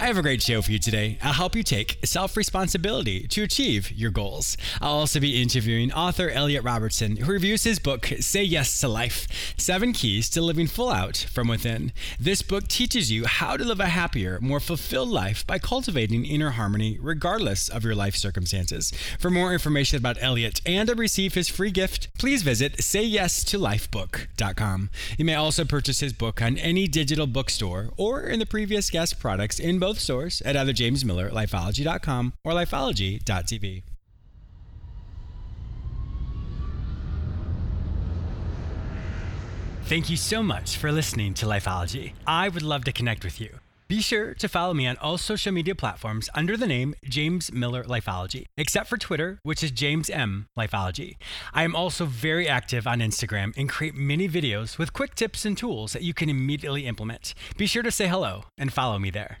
I have a great show for you today. I'll help you take self responsibility to achieve your goals. I'll also be interviewing author Elliot Robertson, who reviews his book, Say Yes to Life Seven Keys to Living Full Out from Within. This book teaches you how to live a happier, more fulfilled life by cultivating inner harmony regardless of your life circumstances. For more information about Elliot and to receive his free gift, please visit sayyestolifebook.com. You may also purchase his book on any digital bookstore or in the previous guest products in both stores at either James Miller, lifeology.com, or lifeology.tv. Thank you so much for listening to Lifeology. I would love to connect with you. Be sure to follow me on all social media platforms under the name James Miller Lifeology, except for Twitter, which is James M Lifeology. I am also very active on Instagram and create many videos with quick tips and tools that you can immediately implement. Be sure to say hello and follow me there.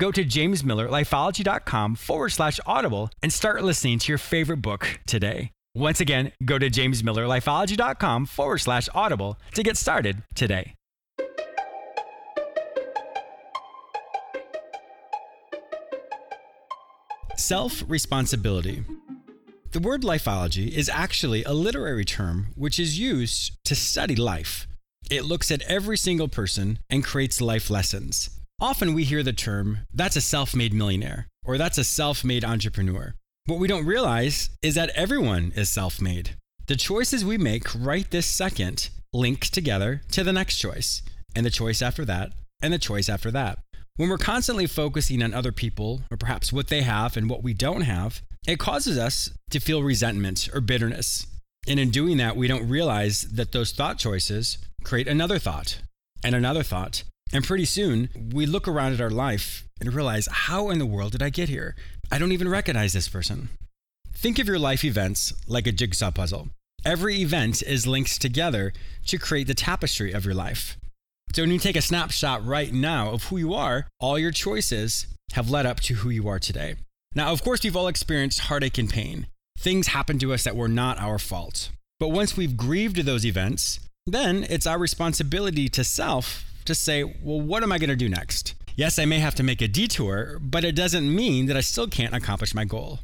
Go to jamesmillerlifeology.com forward slash audible and start listening to your favorite book today. Once again, go to jamesmillerlifeology.com forward slash audible to get started today. Self responsibility. The word lifeology is actually a literary term which is used to study life. It looks at every single person and creates life lessons. Often we hear the term, that's a self made millionaire, or that's a self made entrepreneur. What we don't realize is that everyone is self made. The choices we make right this second link together to the next choice, and the choice after that, and the choice after that. When we're constantly focusing on other people, or perhaps what they have and what we don't have, it causes us to feel resentment or bitterness. And in doing that, we don't realize that those thought choices create another thought and another thought. And pretty soon, we look around at our life and realize, how in the world did I get here? I don't even recognize this person. Think of your life events like a jigsaw puzzle. Every event is linked together to create the tapestry of your life. So when you take a snapshot right now of who you are, all your choices have led up to who you are today. Now, of course, we've all experienced heartache and pain. Things happen to us that were not our fault. But once we've grieved those events, then it's our responsibility to self to say, well, what am I going to do next? Yes, I may have to make a detour, but it doesn't mean that I still can't accomplish my goal.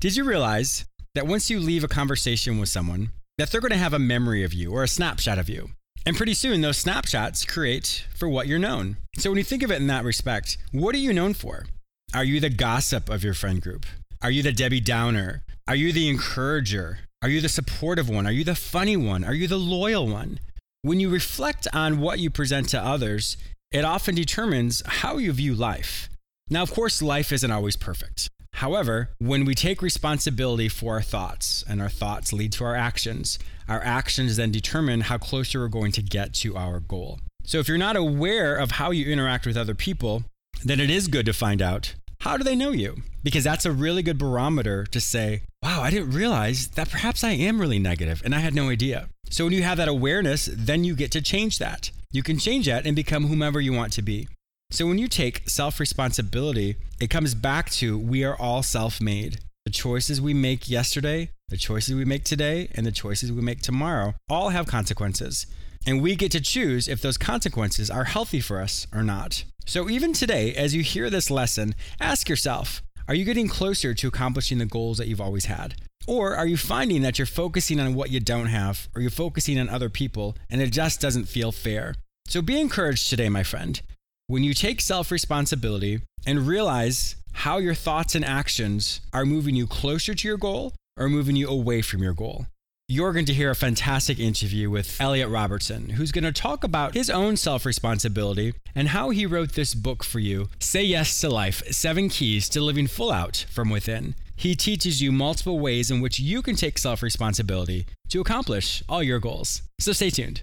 Did you realize that once you leave a conversation with someone, that they're going to have a memory of you or a snapshot of you? And pretty soon, those snapshots create for what you're known. So when you think of it in that respect, what are you known for? Are you the gossip of your friend group? Are you the Debbie Downer? Are you the encourager? Are you the supportive one? Are you the funny one? Are you the loyal one? When you reflect on what you present to others, it often determines how you view life. Now, of course, life isn't always perfect. However, when we take responsibility for our thoughts and our thoughts lead to our actions, our actions then determine how closer we're going to get to our goal. So, if you're not aware of how you interact with other people, then it is good to find out how do they know you? Because that's a really good barometer to say, wow, I didn't realize that perhaps I am really negative and I had no idea. So when you have that awareness, then you get to change that. You can change that and become whomever you want to be. So when you take self responsibility, it comes back to we are all self made. The choices we make yesterday, the choices we make today, and the choices we make tomorrow all have consequences. And we get to choose if those consequences are healthy for us or not. So even today, as you hear this lesson, ask yourself are you getting closer to accomplishing the goals that you've always had? Or are you finding that you're focusing on what you don't have, or you're focusing on other people, and it just doesn't feel fair? So be encouraged today, my friend. When you take self responsibility and realize how your thoughts and actions are moving you closer to your goal or moving you away from your goal. You're going to hear a fantastic interview with Elliot Robertson, who's going to talk about his own self responsibility and how he wrote this book for you Say Yes to Life Seven Keys to Living Full Out from Within. He teaches you multiple ways in which you can take self responsibility to accomplish all your goals. So stay tuned.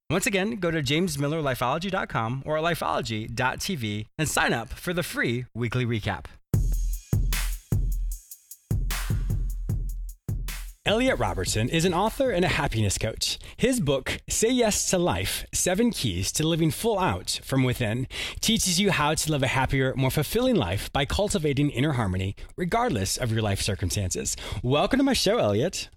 Once again, go to jamesmillerlifeology.com or lifeology.tv and sign up for the free weekly recap. Elliot Robertson is an author and a happiness coach. His book, Say Yes to Life Seven Keys to Living Full Out from Within, teaches you how to live a happier, more fulfilling life by cultivating inner harmony, regardless of your life circumstances. Welcome to my show, Elliot.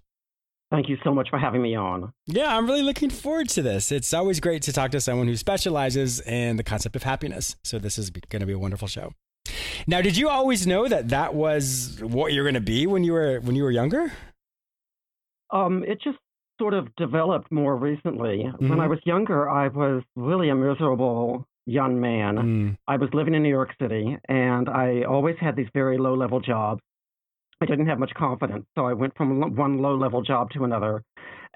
Thank you so much for having me on. Yeah, I'm really looking forward to this. It's always great to talk to someone who specializes in the concept of happiness. So this is going to be a wonderful show. Now, did you always know that that was what you're going to be when you were when you were younger? Um, it just sort of developed more recently. Mm-hmm. When I was younger, I was really a miserable young man. Mm. I was living in New York City, and I always had these very low level jobs. I didn't have much confidence, so I went from one low level job to another.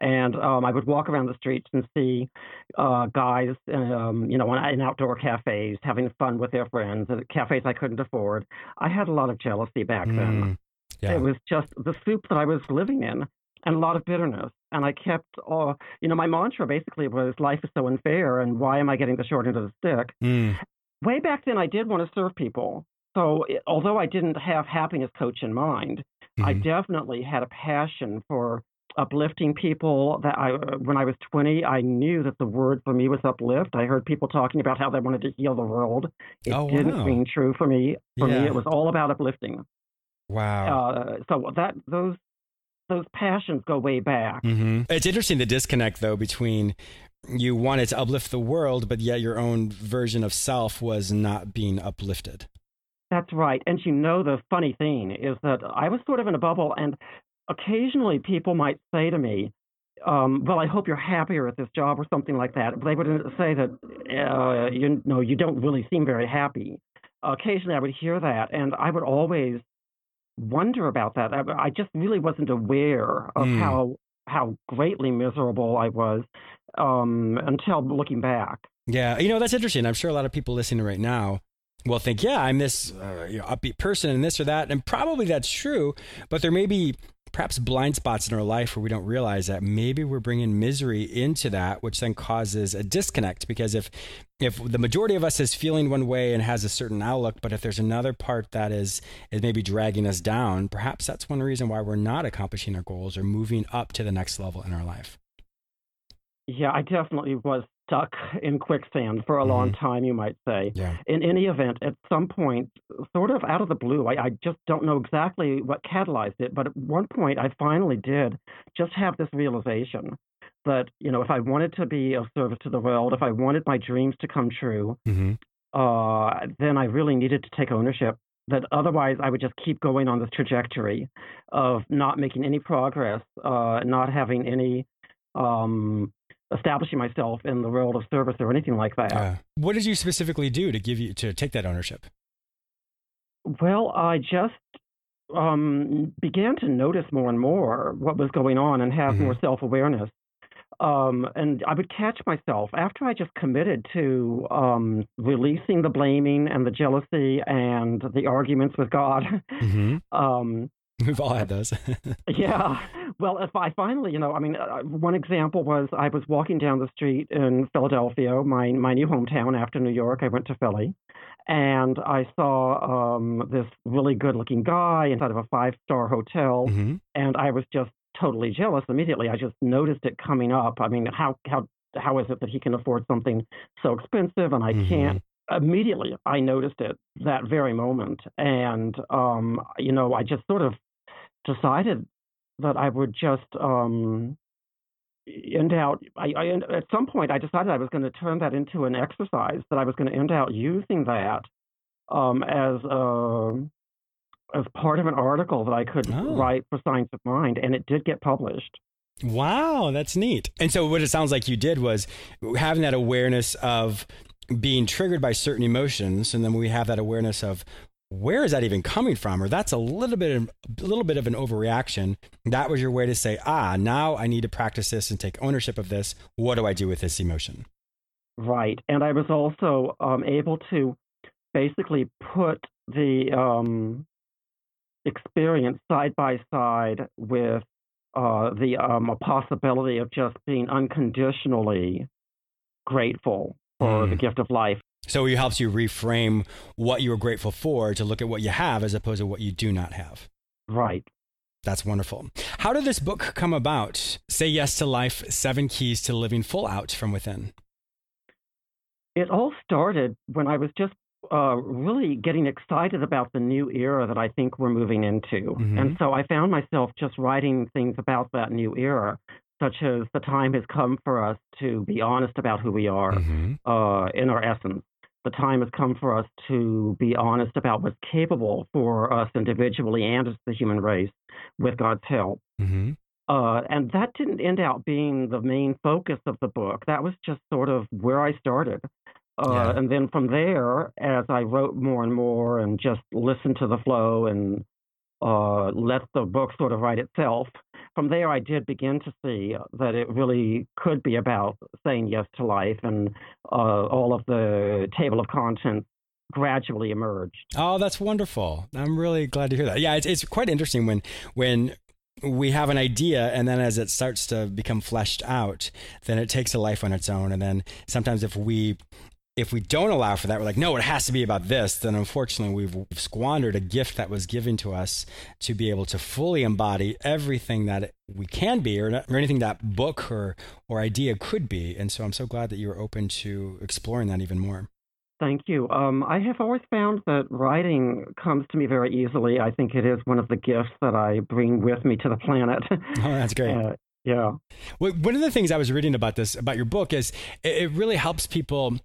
And um, I would walk around the streets and see uh, guys, um, you know, in outdoor cafes having fun with their friends at cafes I couldn't afford. I had a lot of jealousy back mm, then. Yeah. It was just the soup that I was living in and a lot of bitterness. And I kept, uh, you know, my mantra basically was life is so unfair and why am I getting the short end of the stick? Mm. Way back then, I did want to serve people. So, although I didn't have happiness coach in mind, mm-hmm. I definitely had a passion for uplifting people that I when I was 20 I knew that the word for me was uplift I heard people talking about how they wanted to heal the world it oh, didn't wow. ring true for me for yeah. me it was all about uplifting wow uh, so that those those passions go way back mm-hmm. it's interesting the disconnect though between you wanted to uplift the world but yet your own version of self was not being uplifted that's right. And you know, the funny thing is that I was sort of in a bubble, and occasionally people might say to me, um, well, I hope you're happier at this job or something like that. But they would say that, uh, you know, you don't really seem very happy. Occasionally I would hear that, and I would always wonder about that. I, I just really wasn't aware of mm. how how greatly miserable I was um, until looking back. Yeah, you know that's interesting. I'm sure a lot of people listening right now will think, yeah, I'm this uh, you know, upbeat person and this or that. And probably that's true, but there may be perhaps blind spots in our life where we don't realize that maybe we're bringing misery into that which then causes a disconnect because if if the majority of us is feeling one way and has a certain outlook but if there's another part that is is maybe dragging us down perhaps that's one reason why we're not accomplishing our goals or moving up to the next level in our life yeah i definitely was stuck in quicksand for a mm-hmm. long time, you might say. Yeah. In any event, at some point, sort of out of the blue, I, I, just don't know exactly what catalyzed it, but at one point, I finally did just have this realization that, you know, if I wanted to be of service to the world, if I wanted my dreams to come true, mm-hmm. uh, then I really needed to take ownership. That otherwise I would just keep going on this trajectory of not making any progress, uh, not having any um, establishing myself in the world of service or anything like that. Uh, what did you specifically do to give you to take that ownership? Well, I just um, began to notice more and more what was going on and have mm-hmm. more self awareness. Um, and I would catch myself after I just committed to um, releasing the blaming and the jealousy and the arguments with God. Mm-hmm. We've all had those. yeah. Well, if I finally, you know, I mean, uh, one example was I was walking down the street in Philadelphia, my my new hometown after New York. I went to Philly, and I saw um, this really good-looking guy inside of a five-star hotel, mm-hmm. and I was just totally jealous immediately. I just noticed it coming up. I mean, how how how is it that he can afford something so expensive and I mm-hmm. can't? Immediately, I noticed it that very moment, and um, you know, I just sort of decided that I would just um, end out. I, I, at some point, I decided I was going to turn that into an exercise. That I was going to end out using that um, as a um, as part of an article that I could oh. write for Science of Mind, and it did get published. Wow, that's neat. And so, what it sounds like you did was having that awareness of being triggered by certain emotions, and then we have that awareness of where is that even coming from, or that's a little bit, of, a little bit of an overreaction. That was your way to say, ah, now I need to practice this and take ownership of this. What do I do with this emotion? Right, and I was also um, able to basically put the um, experience side by side with uh, the um, a possibility of just being unconditionally grateful for mm. the gift of life. So it helps you reframe what you are grateful for to look at what you have as opposed to what you do not have. Right. That's wonderful. How did this book come about? Say Yes to Life Seven Keys to Living Full Out from Within. It all started when I was just uh, really getting excited about the new era that I think we're moving into. Mm-hmm. And so I found myself just writing things about that new era, such as the time has come for us to be honest about who we are mm-hmm. uh, in our essence. The time has come for us to be honest about what's capable for us individually and as the human race with God's help. Mm-hmm. Uh, and that didn't end out being the main focus of the book. That was just sort of where I started. Uh, yeah. And then from there, as I wrote more and more and just listened to the flow and uh, let the book sort of write itself, from there I did begin to see that it really could be about saying yes to life, and uh, all of the table of contents gradually emerged. Oh, that's wonderful! I'm really glad to hear that. Yeah, it's it's quite interesting when when we have an idea and then as it starts to become fleshed out then it takes a life on its own and then sometimes if we if we don't allow for that, we're like, no, it has to be about this, then unfortunately we've squandered a gift that was given to us to be able to fully embody everything that we can be or, or anything that book or, or idea could be. And so I'm so glad that you were open to exploring that even more. Thank you. Um, I have always found that writing comes to me very easily. I think it is one of the gifts that I bring with me to the planet. Oh, that's great. Uh, yeah. One of the things I was reading about this, about your book, is it really helps people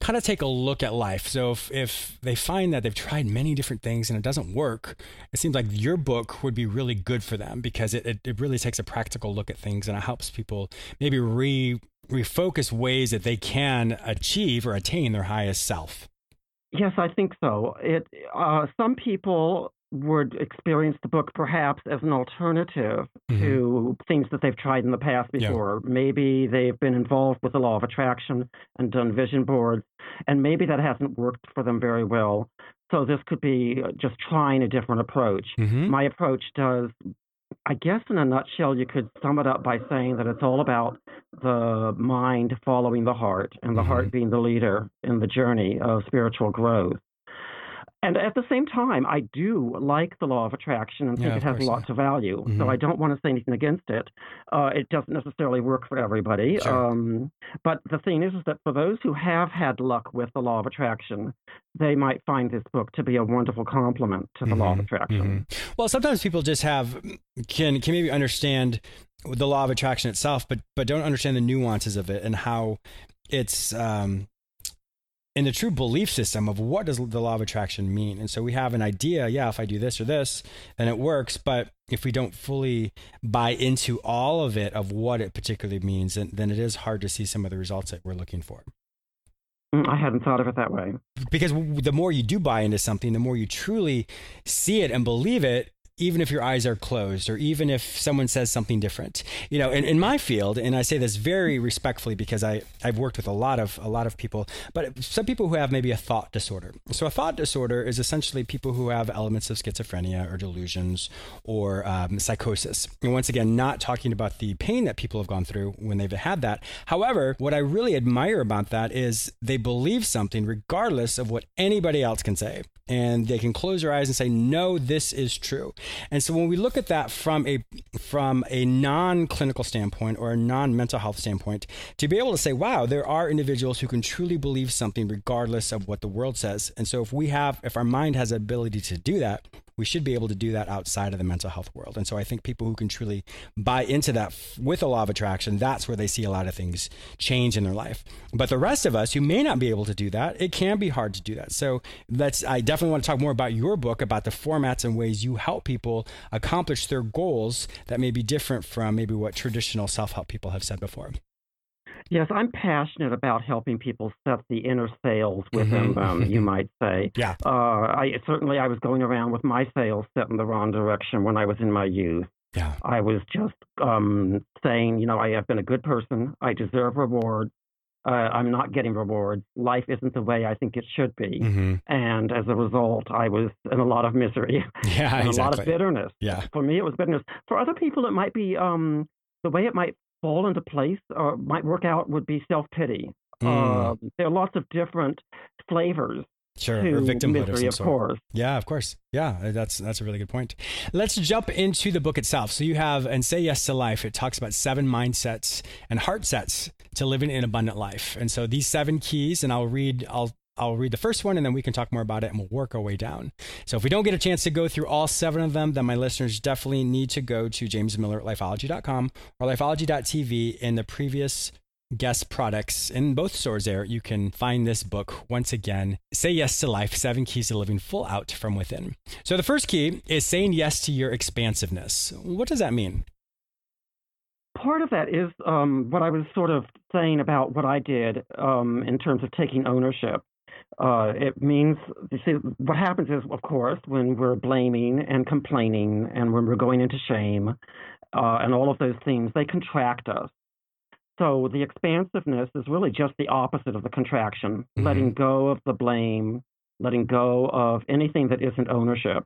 kind of take a look at life. So if, if they find that they've tried many different things and it doesn't work, it seems like your book would be really good for them because it, it, it really takes a practical look at things and it helps people maybe re, refocus ways that they can achieve or attain their highest self. Yes, I think so. It uh, some people would experience the book perhaps as an alternative mm-hmm. to things that they've tried in the past before. Yeah. Maybe they've been involved with the law of attraction and done vision boards, and maybe that hasn't worked for them very well. So this could be just trying a different approach. Mm-hmm. My approach does, I guess, in a nutshell, you could sum it up by saying that it's all about the mind following the heart and the mm-hmm. heart being the leader in the journey of spiritual growth. And at the same time, I do like the law of attraction and think yeah, it has lots of value. Mm-hmm. So I don't want to say anything against it. Uh, it doesn't necessarily work for everybody. Sure. Um, but the thing is, is that for those who have had luck with the law of attraction, they might find this book to be a wonderful complement to the mm-hmm. law of mm-hmm. attraction. Mm-hmm. Well, sometimes people just have can can maybe understand the law of attraction itself, but but don't understand the nuances of it and how it's um, in the true belief system of what does the law of attraction mean. And so we have an idea, yeah, if I do this or this, then it works. But if we don't fully buy into all of it of what it particularly means, then, then it is hard to see some of the results that we're looking for. Mm, I hadn't thought of it that way. Because the more you do buy into something, the more you truly see it and believe it, even if your eyes are closed or even if someone says something different. You know in, in my field and i say this very respectfully because I, i've worked with a lot of a lot of people but some people who have maybe a thought disorder. So a thought disorder is essentially people who have elements of schizophrenia or delusions or um, psychosis. And once again not talking about the pain that people have gone through when they've had that. However what i really admire about that is they believe something regardless of what anybody else can say and they can close their eyes and say, "No, this is true." And so when we look at that from a from a non-clinical standpoint or a non-mental health standpoint, to be able to say, "Wow, there are individuals who can truly believe something regardless of what the world says." And so if we have if our mind has the ability to do that, we should be able to do that outside of the mental health world. And so I think people who can truly buy into that with a law of attraction, that's where they see a lot of things change in their life. But the rest of us who may not be able to do that, it can be hard to do that. So let's, I definitely want to talk more about your book, about the formats and ways you help people accomplish their goals that may be different from maybe what traditional self help people have said before. Yes, I'm passionate about helping people set the inner sails within mm-hmm. them, you might say. Yeah. Uh, I certainly I was going around with my sails set in the wrong direction when I was in my youth. Yeah. I was just um, saying, you know, I have been a good person. I deserve reward. Uh, I'm not getting rewards. Life isn't the way I think it should be. Mm-hmm. And as a result, I was in a lot of misery yeah, and exactly. a lot of bitterness. Yeah. For me, it was bitterness. For other people, it might be um, the way it might fall into place or might work out would be self pity. Mm. Uh, there are lots of different flavors Sure, or victimhood misery, of, of course. Yeah, of course. Yeah, that's that's a really good point. Let's jump into the book itself. So you have and say yes to life. It talks about seven mindsets and heart sets to living an abundant life. And so these seven keys, and I'll read. I'll I'll read the first one and then we can talk more about it and we'll work our way down. So if we don't get a chance to go through all seven of them, then my listeners definitely need to go to jamesmiller.lifeology.com or lifeology.tv in the previous guest products in both stores there. You can find this book once again say yes to life seven keys to living full out from within. So the first key is saying yes to your expansiveness. What does that mean? Part of that is um, what i was sort of saying about what i did um, in terms of taking ownership uh, it means, you see, what happens is, of course, when we're blaming and complaining and when we're going into shame uh, and all of those things, they contract us. So the expansiveness is really just the opposite of the contraction, mm-hmm. letting go of the blame, letting go of anything that isn't ownership.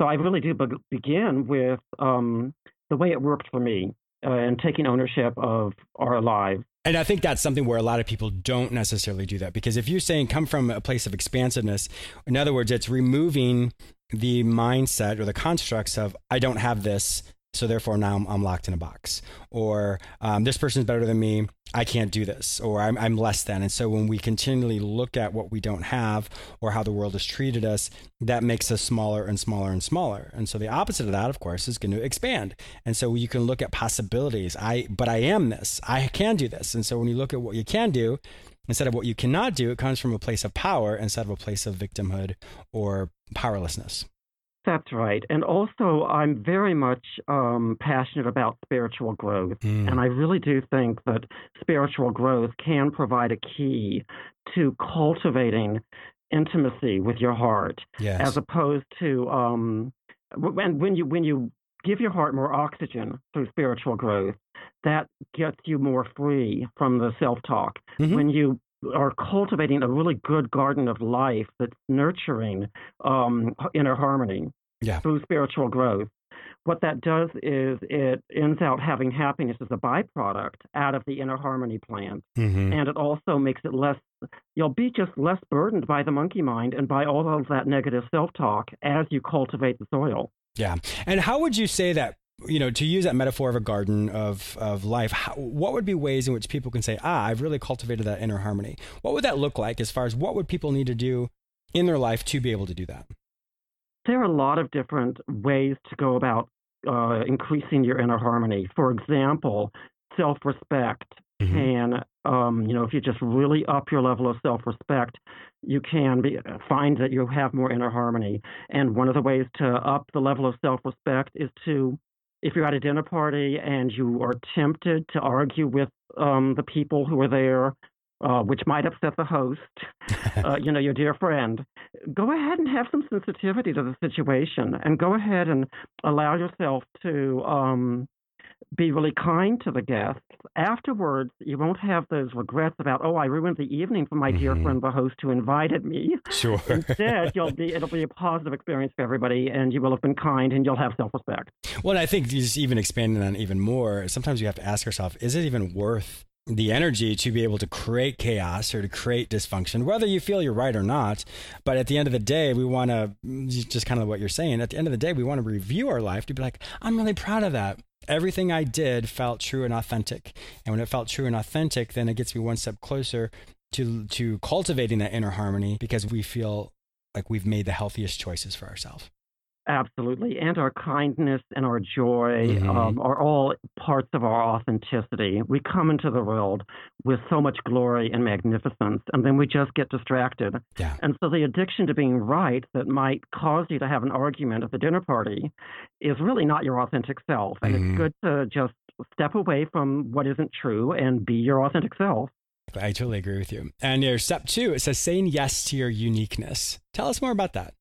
So I really do be- begin with um, the way it worked for me and taking ownership of our lives. And I think that's something where a lot of people don't necessarily do that because if you're saying come from a place of expansiveness, in other words, it's removing the mindset or the constructs of I don't have this, so therefore now I'm, I'm locked in a box or um, this person's better than me i can't do this or I'm, I'm less than. And so when we continually look at what we don't have or how the world has treated us that makes us smaller and smaller and smaller. And so the opposite of that of course is going to expand. And so you can look at possibilities. I but i am this. I can do this. And so when you look at what you can do instead of what you cannot do it comes from a place of power instead of a place of victimhood or powerlessness that's right. And also, I'm very much um, passionate about spiritual growth. Mm. And I really do think that spiritual growth can provide a key to cultivating intimacy with your heart, yes. as opposed to um, when, when you when you give your heart more oxygen through spiritual growth, that gets you more free from the self talk. Mm-hmm. When you are cultivating a really good garden of life that's nurturing um, inner harmony yeah. through spiritual growth. What that does is it ends out having happiness as a byproduct out of the inner harmony plant. Mm-hmm. And it also makes it less, you'll be just less burdened by the monkey mind and by all of that negative self talk as you cultivate the soil. Yeah. And how would you say that you know, to use that metaphor of a garden of of life, how, what would be ways in which people can say, "Ah, I've really cultivated that inner harmony"? What would that look like as far as what would people need to do in their life to be able to do that? There are a lot of different ways to go about uh, increasing your inner harmony. For example, self-respect mm-hmm. can, um, you know, if you just really up your level of self-respect, you can be, find that you have more inner harmony. And one of the ways to up the level of self-respect is to if you're at a dinner party and you are tempted to argue with um, the people who are there, uh, which might upset the host, uh, you know, your dear friend, go ahead and have some sensitivity to the situation and go ahead and allow yourself to um, be really kind to the guests. Afterwards, you won't have those regrets about, oh, I ruined the evening for my mm-hmm. dear friend, the host who invited me. Sure. Instead, you'll be it'll be a positive experience for everybody, and you will have been kind, and you'll have self-respect. Well, I think just even expanding on even more, sometimes you have to ask yourself, is it even worth the energy to be able to create chaos or to create dysfunction, whether you feel you're right or not. But at the end of the day, we want to just kind of what you're saying. At the end of the day, we want to review our life to be like, I'm really proud of that. Everything I did felt true and authentic. And when it felt true and authentic, then it gets me one step closer to to cultivating that inner harmony because we feel like we've made the healthiest choices for ourselves. Absolutely. And our kindness and our joy mm-hmm. um, are all parts of our authenticity. We come into the world with so much glory and magnificence, and then we just get distracted. Yeah. And so the addiction to being right that might cause you to have an argument at the dinner party is really not your authentic self. And mm-hmm. it's good to just step away from what isn't true and be your authentic self. I totally agree with you. And your step two, it says saying yes to your uniqueness. Tell us more about that.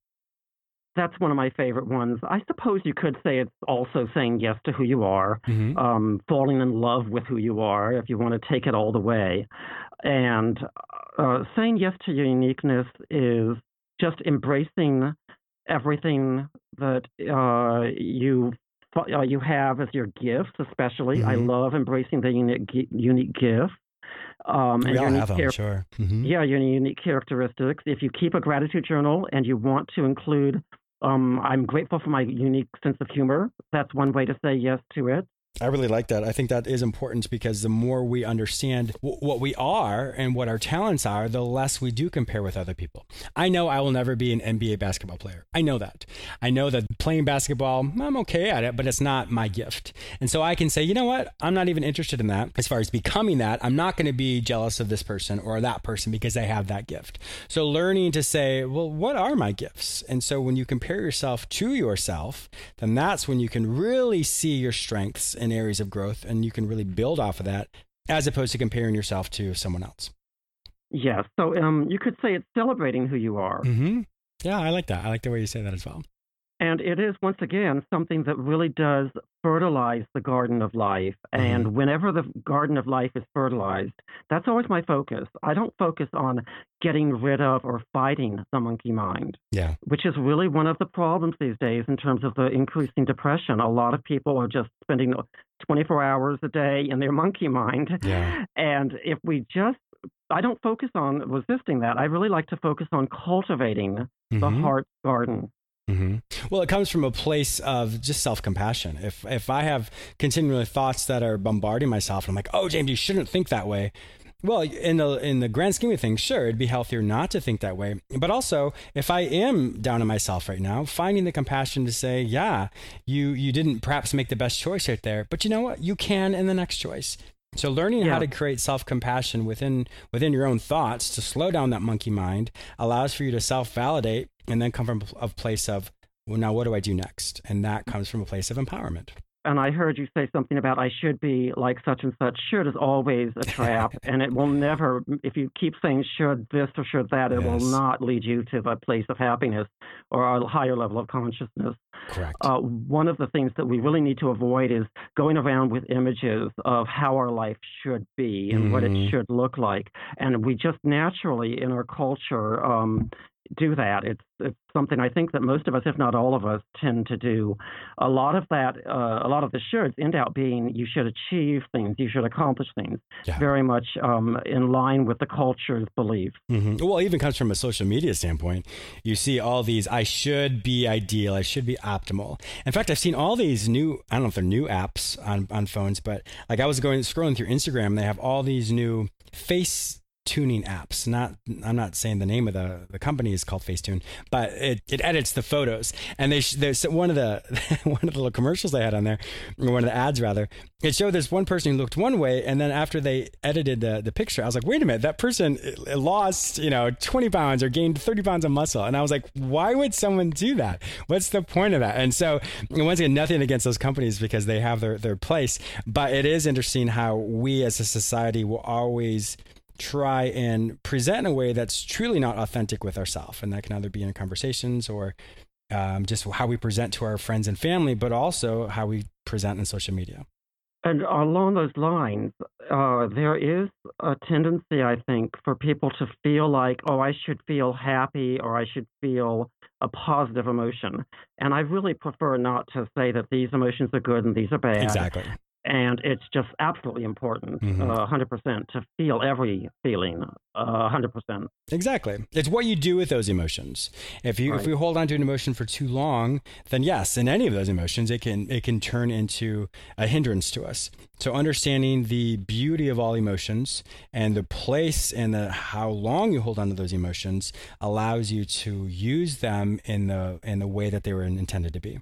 That's one of my favorite ones. I suppose you could say it's also saying yes to who you are, mm-hmm. um, falling in love with who you are, if you want to take it all the way. And uh, saying yes to your uniqueness is just embracing everything that uh, you uh, you have as your gifts. Especially, mm-hmm. I love embracing the unique unique gifts. Um, we and all have them, char- sure. Mm-hmm. Yeah, your unique characteristics. If you keep a gratitude journal and you want to include, um, I'm grateful for my unique sense of humor. That's one way to say yes to it. I really like that. I think that is important because the more we understand w- what we are and what our talents are, the less we do compare with other people. I know I will never be an NBA basketball player. I know that. I know that playing basketball, I'm okay at it, but it's not my gift. And so I can say, you know what? I'm not even interested in that. As far as becoming that, I'm not going to be jealous of this person or that person because they have that gift. So learning to say, well, what are my gifts? And so when you compare yourself to yourself, then that's when you can really see your strengths in areas of growth and you can really build off of that as opposed to comparing yourself to someone else. Yes. So um, you could say it's celebrating who you are. Mm-hmm. Yeah, I like that. I like the way you say that as well. And it is, once again, something that really does fertilize the garden of life. Mm-hmm. And whenever the garden of life is fertilized, that's always my focus. I don't focus on getting rid of or fighting the monkey mind, yeah. which is really one of the problems these days in terms of the increasing depression. A lot of people are just spending 24 hours a day in their monkey mind. Yeah. And if we just I don't focus on resisting that. I really like to focus on cultivating mm-hmm. the heart garden. Mm-hmm. Well, it comes from a place of just self compassion. If if I have continually thoughts that are bombarding myself, and I'm like, "Oh, James, you shouldn't think that way." Well, in the in the grand scheme of things, sure, it'd be healthier not to think that way. But also, if I am down on myself right now, finding the compassion to say, "Yeah, you you didn't perhaps make the best choice right there, but you know what? You can in the next choice." So learning yeah. how to create self-compassion within within your own thoughts to slow down that monkey mind allows for you to self-validate and then come from a place of well now what do I do next? And that comes from a place of empowerment and I heard you say something about I should be like such and such. Should is always a trap, and it will never. If you keep saying should this or should that, it yes. will not lead you to a place of happiness or a higher level of consciousness. Correct. Uh, one of the things that we really need to avoid is going around with images of how our life should be and mm-hmm. what it mm-hmm. should look like, and we just naturally in our culture um, do that. It's it's something I think that most of us, if not all of us, tend to do. A lot of that, uh, a lot of the shoulds end up being you should achieve things, you should accomplish things, yeah. very much um, in line with the culture's belief. Mm-hmm. Well, it even comes from a social media standpoint. You see all these, I should be ideal, I should be optimal. In fact, I've seen all these new, I don't know if they're new apps on, on phones, but like I was going scrolling through Instagram, they have all these new face tuning apps. Not I'm not saying the name of the, the company is called Facetune, but it, it edits the photos. And they there's one of the one of the little commercials they had on there, or one of the ads rather. It showed this one person who looked one way, and then after they edited the the picture, I was like, wait a minute, that person uh, lost you know 20 pounds or gained 30 pounds of muscle, and I was like, why would someone do that? What's the point of that? And so once again, nothing against those companies because they have their their place, but it is interesting how we as a society will always try and present in a way that's truly not authentic with ourselves. And that can either be in conversations or um, just how we present to our friends and family, but also how we present in social media. And along those lines, uh, there is a tendency, I think, for people to feel like, oh, I should feel happy or I should feel a positive emotion. And I really prefer not to say that these emotions are good and these are bad. Exactly. And it's just absolutely important, mm-hmm. uh, 100%, to feel every feeling, uh, 100%. Exactly. It's what you do with those emotions. If you right. if we hold on to an emotion for too long, then yes, in any of those emotions, it can it can turn into a hindrance to us. So understanding the beauty of all emotions and the place and the how long you hold on to those emotions allows you to use them in the in the way that they were intended to be.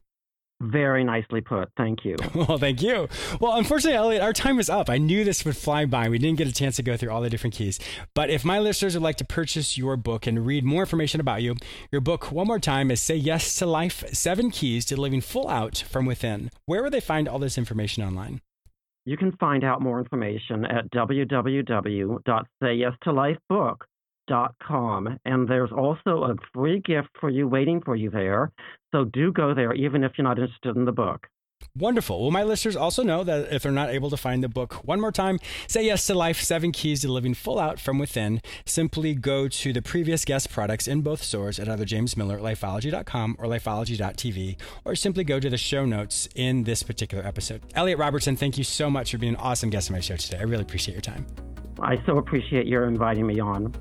Very nicely put. Thank you. well, thank you. Well, unfortunately, Elliot, our time is up. I knew this would fly by. We didn't get a chance to go through all the different keys. But if my listeners would like to purchase your book and read more information about you, your book, one more time, is Say Yes to Life Seven Keys to Living Full Out from Within. Where would they find all this information online? You can find out more information at www.sayyestolifebook.com com, and there's also a free gift for you waiting for you there. So do go there, even if you're not interested in the book. Wonderful. Well, my listeners also know that if they're not able to find the book one more time, Say Yes to Life Seven Keys to Living Full Out from Within, simply go to the previous guest products in both stores at either James Miller Lifeology.com or Lifeology.tv, or simply go to the show notes in this particular episode. Elliot Robertson, thank you so much for being an awesome guest on my show today. I really appreciate your time. I so appreciate your inviting me on.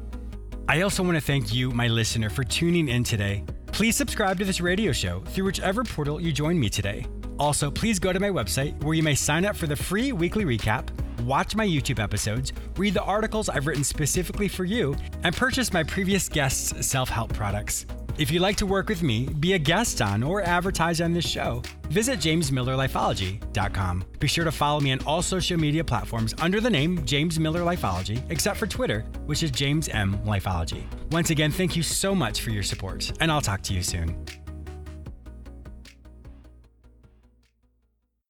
I also want to thank you, my listener, for tuning in today. Please subscribe to this radio show through whichever portal you join me today. Also, please go to my website where you may sign up for the free weekly recap, watch my YouTube episodes, read the articles I've written specifically for you, and purchase my previous guests' self help products. If you'd like to work with me, be a guest on, or advertise on this show, visit jamesmillerlifeology.com. Be sure to follow me on all social media platforms under the name James Miller Lifeology, except for Twitter, which is James M Lifeology. Once again, thank you so much for your support, and I'll talk to you soon.